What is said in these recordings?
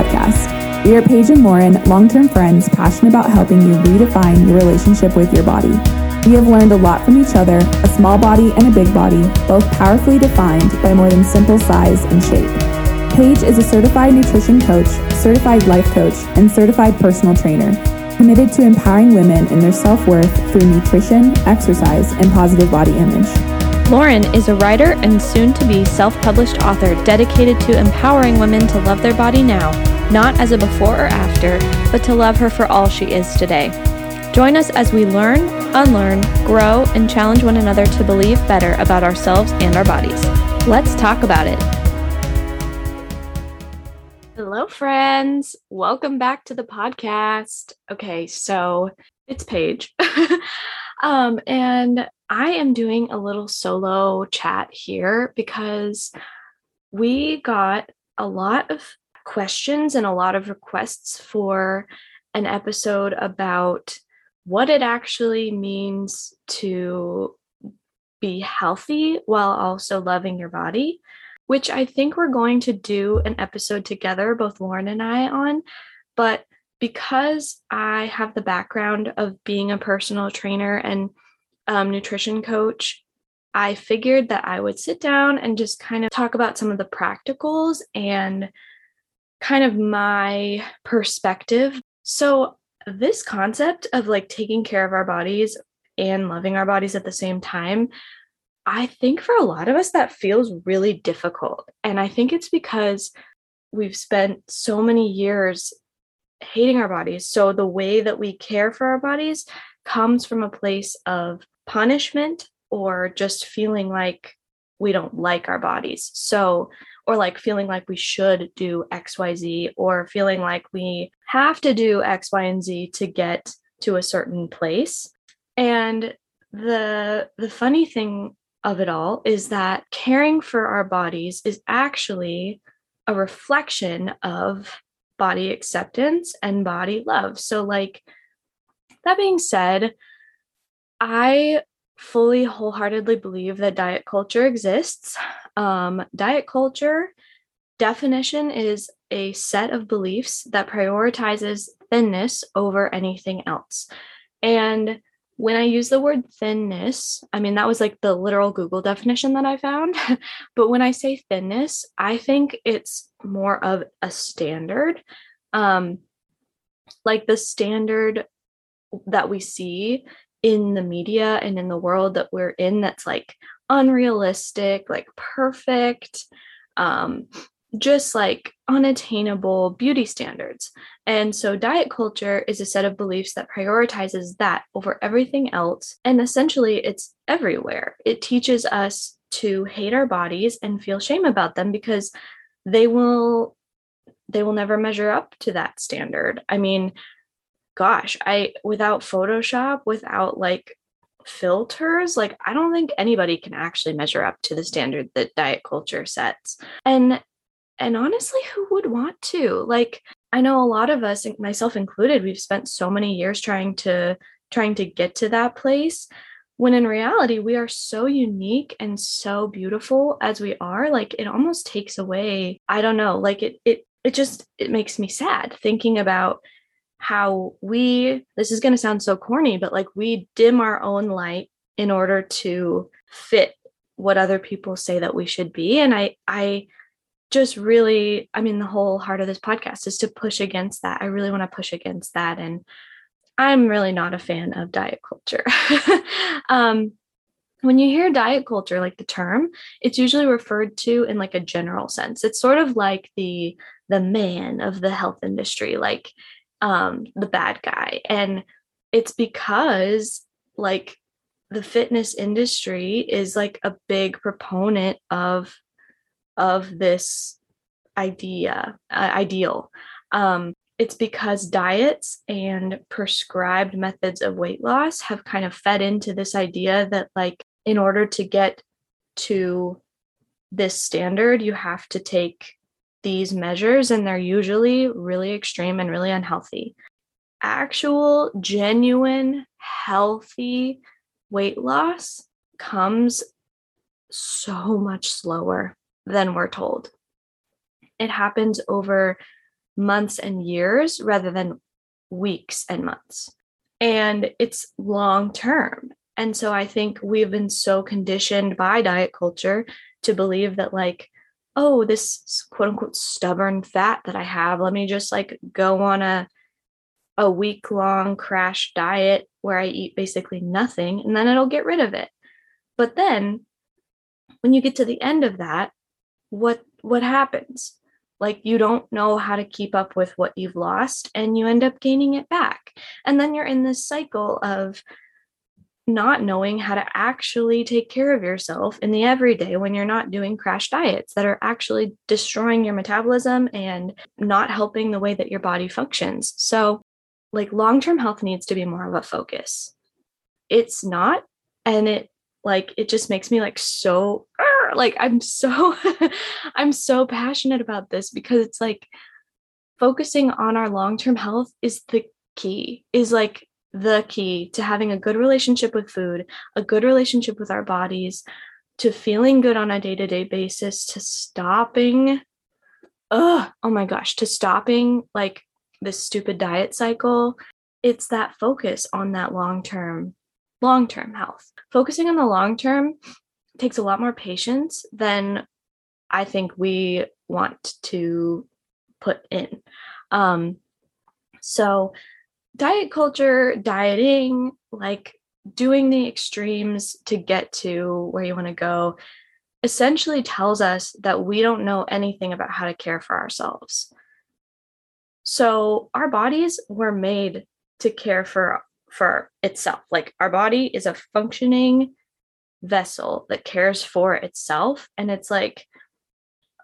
podcast. We are Paige and Lauren, long term friends passionate about helping you redefine your relationship with your body. We have learned a lot from each other a small body and a big body, both powerfully defined by more than simple size and shape. Paige is a certified nutrition coach, certified life coach, and certified personal trainer, committed to empowering women in their self worth through nutrition, exercise, and positive body image. Lauren is a writer and soon to be self published author dedicated to empowering women to love their body now, not as a before or after, but to love her for all she is today. Join us as we learn, unlearn, grow, and challenge one another to believe better about ourselves and our bodies. Let's talk about it. Hello, friends. Welcome back to the podcast. Okay, so it's Paige. um, and I am doing a little solo chat here because we got a lot of questions and a lot of requests for an episode about what it actually means to be healthy while also loving your body, which I think we're going to do an episode together, both Lauren and I, on. But because I have the background of being a personal trainer and um, nutrition coach, I figured that I would sit down and just kind of talk about some of the practicals and kind of my perspective. So, this concept of like taking care of our bodies and loving our bodies at the same time, I think for a lot of us that feels really difficult. And I think it's because we've spent so many years hating our bodies. So, the way that we care for our bodies comes from a place of punishment or just feeling like we don't like our bodies. So, or like feeling like we should do XYZ, or feeling like we have to do X, Y, and Z to get to a certain place. And the the funny thing of it all is that caring for our bodies is actually a reflection of body acceptance and body love. So like that being said, I fully wholeheartedly believe that diet culture exists. Um, diet culture definition is a set of beliefs that prioritizes thinness over anything else. And when I use the word thinness, I mean, that was like the literal Google definition that I found. but when I say thinness, I think it's more of a standard. Um, like the standard that we see in the media and in the world that we're in that's like unrealistic, like perfect, um, just like unattainable beauty standards. And so, diet culture is a set of beliefs that prioritizes that over everything else. And essentially, it's everywhere. It teaches us to hate our bodies and feel shame about them because they will they will never measure up to that standard. I mean, gosh, I without Photoshop, without like filters, like I don't think anybody can actually measure up to the standard that diet culture sets. And and honestly, who would want to? Like I know a lot of us, myself included, we've spent so many years trying to trying to get to that place when in reality we are so unique and so beautiful as we are like it almost takes away i don't know like it it it just it makes me sad thinking about how we this is going to sound so corny but like we dim our own light in order to fit what other people say that we should be. And i i just really i mean the whole heart of this podcast is to push against that. I really want to push against that. And i'm really not a fan of diet culture. Um when you hear diet culture like the term it's usually referred to in like a general sense. It's sort of like the the man of the health industry. Like um, the bad guy. And it's because like the fitness industry is like a big proponent of of this idea uh, ideal um, it's because diets and prescribed methods of weight loss have kind of fed into this idea that like in order to get to this standard you have to take these measures, and they're usually really extreme and really unhealthy. Actual, genuine, healthy weight loss comes so much slower than we're told. it happens over months and years rather than weeks and months. And it's long term. And so I think we've been so conditioned by diet culture to believe that, like, oh, this quote unquote stubborn fat that I have, let me just like go on a a week long crash diet where I eat basically nothing and then it'll get rid of it. But then when you get to the end of that, what what happens? Like you don't know how to keep up with what you've lost and you end up gaining it back. And then you're in this cycle of not knowing how to actually take care of yourself in the everyday when you're not doing crash diets that are actually destroying your metabolism and not helping the way that your body functions. So, like long term health needs to be more of a focus. It's not. And it like, it just makes me like so, like, I'm so, I'm so passionate about this because it's like focusing on our long term health is the key, is like the key to having a good relationship with food, a good relationship with our bodies, to feeling good on a day to day basis, to stopping, oh, oh my gosh, to stopping like this stupid diet cycle. It's that focus on that long term, long term health. Focusing on the long term takes a lot more patience than I think we want to put in. Um, so diet culture, dieting, like doing the extremes to get to where you want to go, essentially tells us that we don't know anything about how to care for ourselves. So our bodies were made to care for for itself. Like our body is a functioning vessel that cares for itself and it's like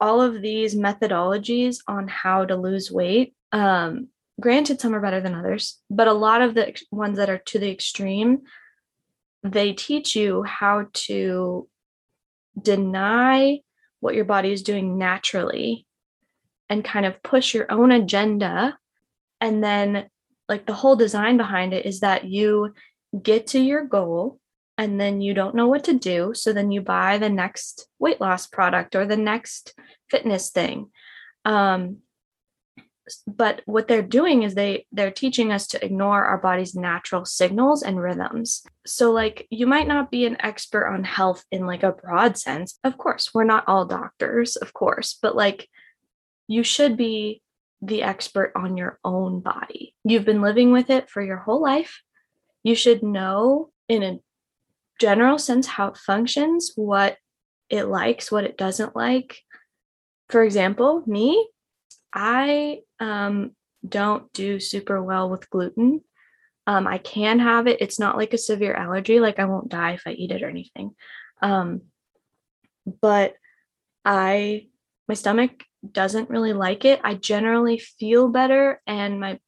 all of these methodologies on how to lose weight um granted some are better than others but a lot of the ones that are to the extreme they teach you how to deny what your body is doing naturally and kind of push your own agenda. And then like the whole design behind it is that you get to your goal and then you don't know what to do. So then you buy the next weight loss product or the next fitness thing. Um, but what they're doing is they they're teaching us to ignore our body's natural signals and rhythms. So like you might not be an expert on health in like a broad sense. Of course we're not all doctors of course but like you should be the expert on your own body. You've been living with it for your whole life. You should know in a general sense how it functions what it likes what it doesn't like. For example me I um, don't do super well with gluten. Um, I can have it. It's not like a severe allergy. Like I won't die if I eat it or anything. Um, but I, my stomach doesn't really like it. I generally feel better, and my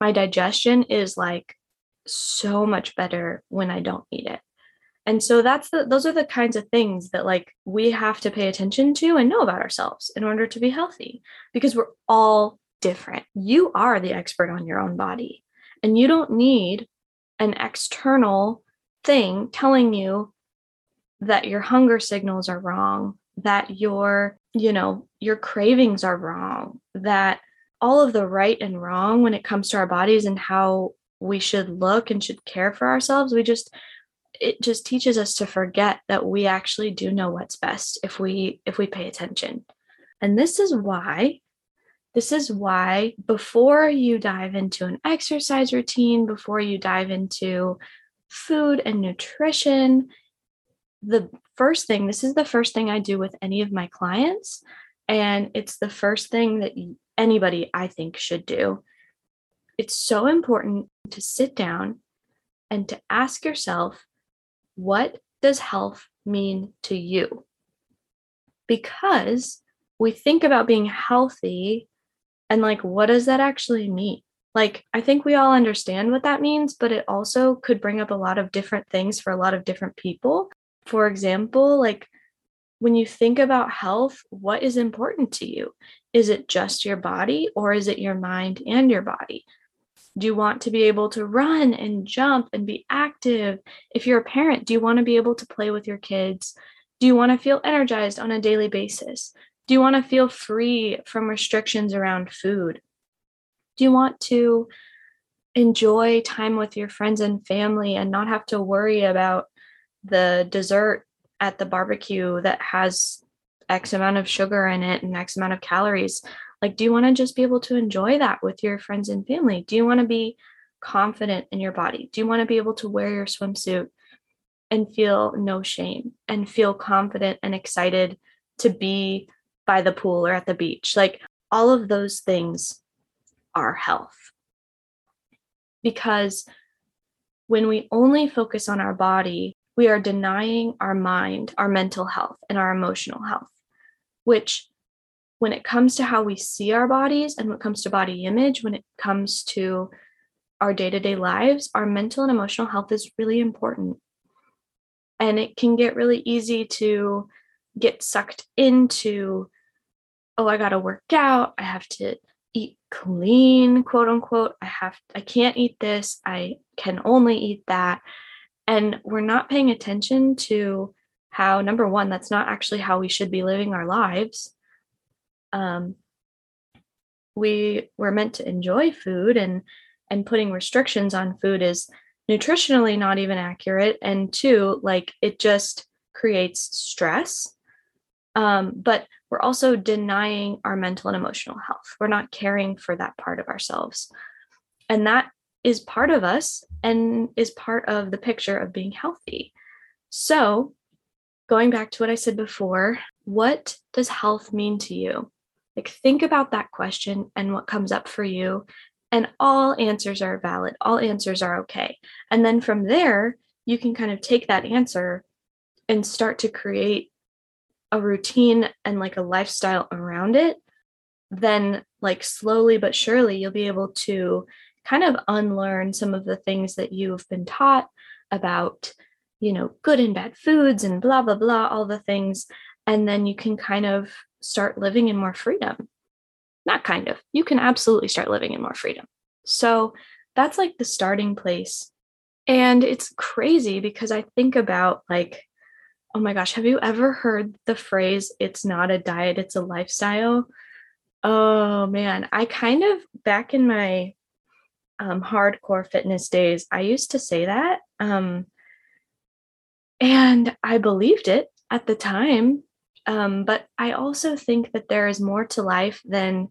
my digestion is like so much better when I don't eat it. And so that's the those are the kinds of things that like we have to pay attention to and know about ourselves in order to be healthy because we're all different. You are the expert on your own body and you don't need an external thing telling you that your hunger signals are wrong, that your, you know, your cravings are wrong, that all of the right and wrong when it comes to our bodies and how we should look and should care for ourselves, we just it just teaches us to forget that we actually do know what's best if we if we pay attention and this is why this is why before you dive into an exercise routine before you dive into food and nutrition the first thing this is the first thing i do with any of my clients and it's the first thing that anybody i think should do it's so important to sit down and to ask yourself what does health mean to you? Because we think about being healthy and like, what does that actually mean? Like, I think we all understand what that means, but it also could bring up a lot of different things for a lot of different people. For example, like when you think about health, what is important to you? Is it just your body or is it your mind and your body? Do you want to be able to run and jump and be active? If you're a parent, do you want to be able to play with your kids? Do you want to feel energized on a daily basis? Do you want to feel free from restrictions around food? Do you want to enjoy time with your friends and family and not have to worry about the dessert at the barbecue that has X amount of sugar in it and X amount of calories? Like, do you want to just be able to enjoy that with your friends and family? Do you want to be confident in your body? Do you want to be able to wear your swimsuit and feel no shame and feel confident and excited to be by the pool or at the beach? Like, all of those things are health. Because when we only focus on our body, we are denying our mind, our mental health, and our emotional health, which when it comes to how we see our bodies and when it comes to body image, when it comes to our day to day lives, our mental and emotional health is really important. And it can get really easy to get sucked into, oh, I got to work out. I have to eat clean, quote unquote. I have, I can't eat this. I can only eat that. And we're not paying attention to how, number one, that's not actually how we should be living our lives um, we were meant to enjoy food and and putting restrictions on food is nutritionally not even accurate and two like it just creates stress um, but we're also denying our mental and emotional health. We're not caring for that part of ourselves. And that is part of us and is part of the picture of being healthy. So going back to what i said before what does health mean to you? Like, think about that question and what comes up for you. And all answers are valid, all answers are okay. And then from there, you can kind of take that answer and start to create a routine and like a lifestyle around it. Then, like, slowly but surely, you'll be able to kind of unlearn some of the things that you've been taught about, you know, good and bad foods and blah, blah, blah, all the things. And then you can kind of start living in more freedom. Not kind of, you can absolutely start living in more freedom. So that's like the starting place. And it's crazy because I think about like, oh my gosh, have you ever heard the phrase, it's not a diet, it's a lifestyle? Oh man, I kind of back in my um, hardcore fitness days, I used to say that. Um, and I believed it at the time um, but I also think that there is more to life than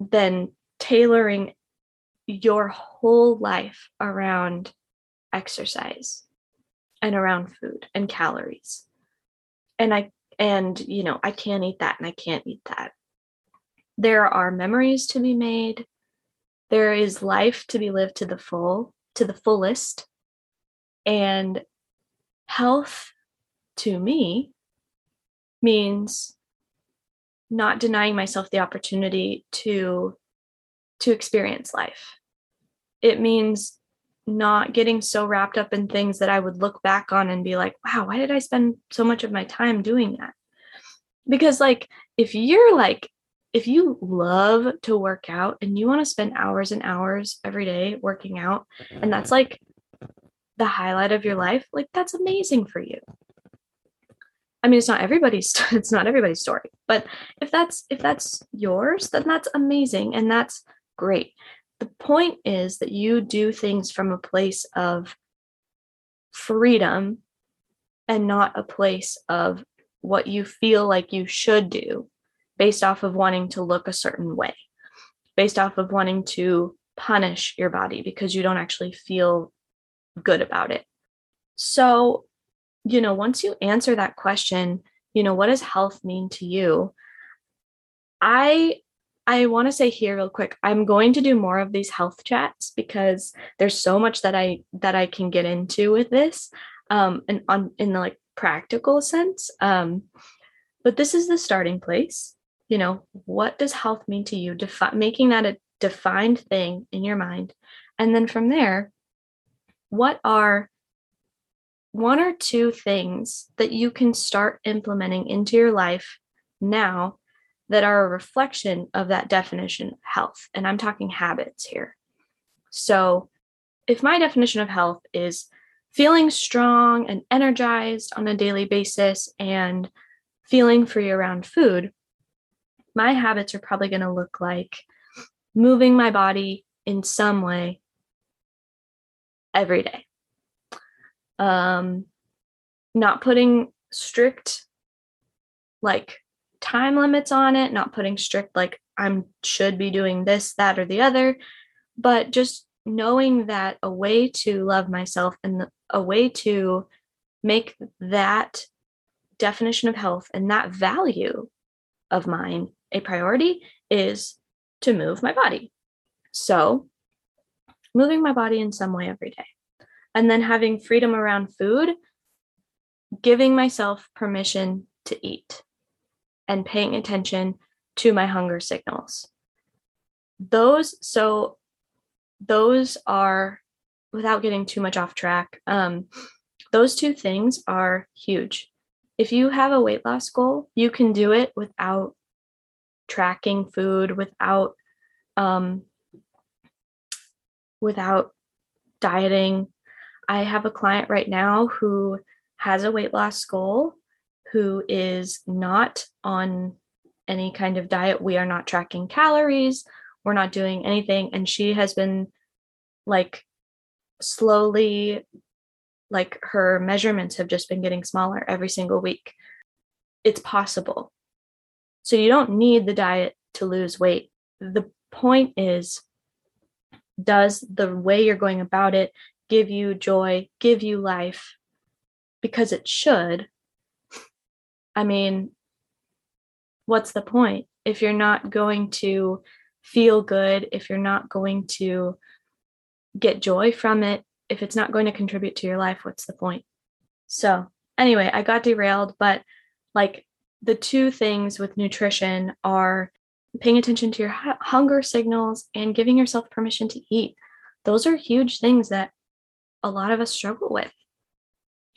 than tailoring your whole life around exercise and around food and calories. And I and you know, I can't eat that and I can't eat that. There are memories to be made. There is life to be lived to the full, to the fullest. And health to me means not denying myself the opportunity to to experience life it means not getting so wrapped up in things that i would look back on and be like wow why did i spend so much of my time doing that because like if you're like if you love to work out and you want to spend hours and hours every day working out and that's like the highlight of your life like that's amazing for you I mean, it's not everybody's it's not everybody's story, but if that's if that's yours, then that's amazing and that's great. The point is that you do things from a place of freedom and not a place of what you feel like you should do based off of wanting to look a certain way, based off of wanting to punish your body because you don't actually feel good about it. So you know, once you answer that question, you know, what does health mean to you? I I want to say here real quick, I'm going to do more of these health chats because there's so much that I that I can get into with this um and on in the like practical sense. Um but this is the starting place. You know, what does health mean to you? Defi- making that a defined thing in your mind. And then from there, what are one or two things that you can start implementing into your life now that are a reflection of that definition of health. And I'm talking habits here. So, if my definition of health is feeling strong and energized on a daily basis and feeling free around food, my habits are probably going to look like moving my body in some way every day. Um, not putting strict like time limits on it, not putting strict like I'm should be doing this, that, or the other, but just knowing that a way to love myself and a way to make that definition of health and that value of mine a priority is to move my body. So, moving my body in some way every day. And then having freedom around food, giving myself permission to eat and paying attention to my hunger signals. Those, so those are, without getting too much off track, um, those two things are huge. If you have a weight loss goal, you can do it without tracking food, without um, without dieting. I have a client right now who has a weight loss goal, who is not on any kind of diet. We are not tracking calories. We're not doing anything. And she has been like slowly, like her measurements have just been getting smaller every single week. It's possible. So you don't need the diet to lose weight. The point is does the way you're going about it give you joy, give you life? Because it should. I mean, what's the point if you're not going to feel good, if you're not going to get joy from it, if it's not going to contribute to your life, what's the point? So, anyway, I got derailed, but like the two things with nutrition are paying attention to your hunger signals and giving yourself permission to eat. Those are huge things that a lot of us struggle with,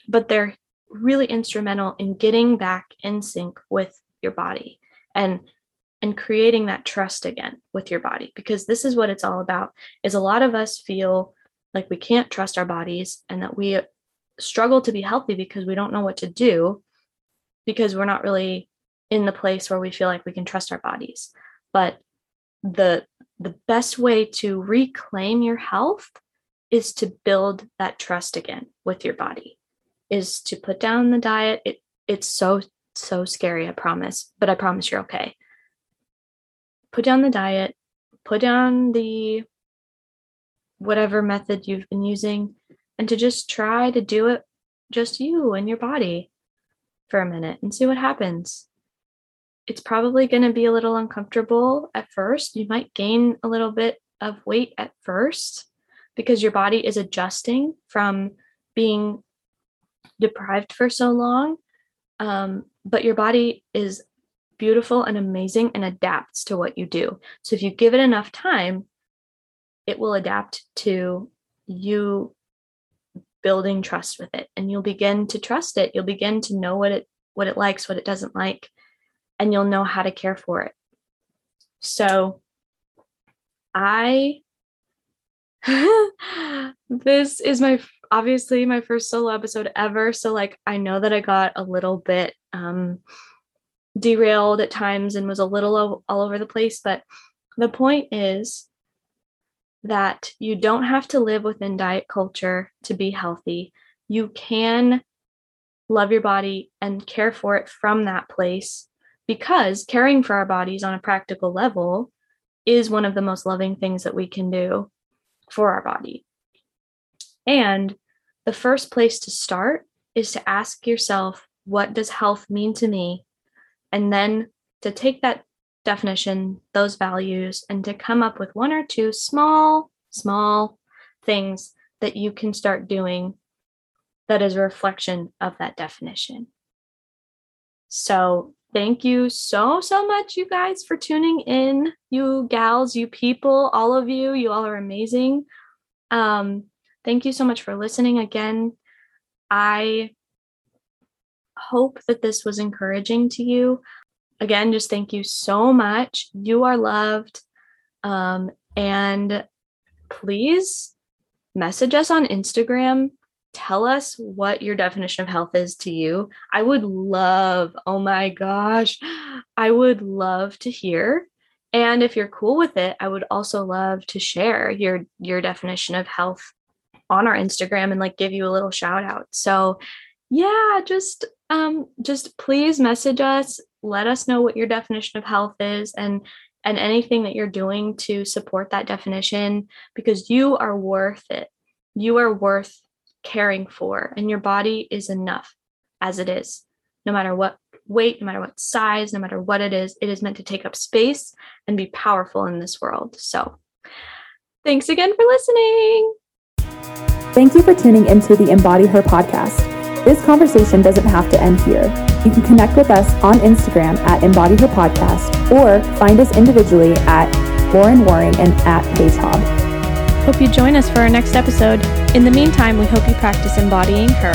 but they're really instrumental in getting back in sync with your body and and creating that trust again with your body because this is what it's all about is a lot of us feel like we can't trust our bodies and that we struggle to be healthy because we don't know what to do because we're not really in the place where we feel like we can trust our bodies. But the the best way to reclaim your health is to build that trust again with your body is to put down the diet. It it's so so scary i promise but i promise you're okay. Put down the diet put down the whatever method you've been using and to just try to do it just you and your body for a minute and see what happens. It's probably going to be a little uncomfortable at first. You might gain a little bit of weight at first because your body is adjusting from being deprived for so long. Um, but your body is beautiful and amazing and adapts to what you do. So if you give it enough time, it will adapt to you building trust with it and you'll begin to trust it. You'll begin to know what it what it likes, what it doesn't like and you'll know how to care for it. So I this is my obviously my first solo episode ever so like I know that I got a little bit um derailed at times and was a little all, over the place but the point is that you don't have to live within diet culture to be healthy. You can love your body and care for it from that place because caring for our bodies on a practical level is one of the most loving things that we can do for our body. And the first place to start is to ask yourself, what does health mean to me? And then to take that definition, those values, and to come up with one or two small, small things that you can start doing that is a reflection of that definition. So Thank you so, so much, you guys, for tuning in. You gals, you people, all of you, you all are amazing. Um, thank you so much for listening again. I hope that this was encouraging to you. Again, just thank you so much. You are loved. Um, and please message us on Instagram tell us what your definition of health is to you. I would love, oh my gosh, I would love to hear. And if you're cool with it, I would also love to share your your definition of health on our Instagram and like give you a little shout out. So, yeah, just um just please message us, let us know what your definition of health is and and anything that you're doing to support that definition because you are worth it. You are worth caring for, and your body is enough as it is, no matter what weight, no matter what size, no matter what it is. It is meant to take up space and be powerful in this world. So, thanks again for listening. Thank you for tuning into the Embody Her podcast. This conversation doesn't have to end here. You can connect with us on Instagram at Embody Her Podcast or find us individually at Lauren Waring and at Paige Hobb. Hope you join us for our next episode. In the meantime, we hope you practice embodying her.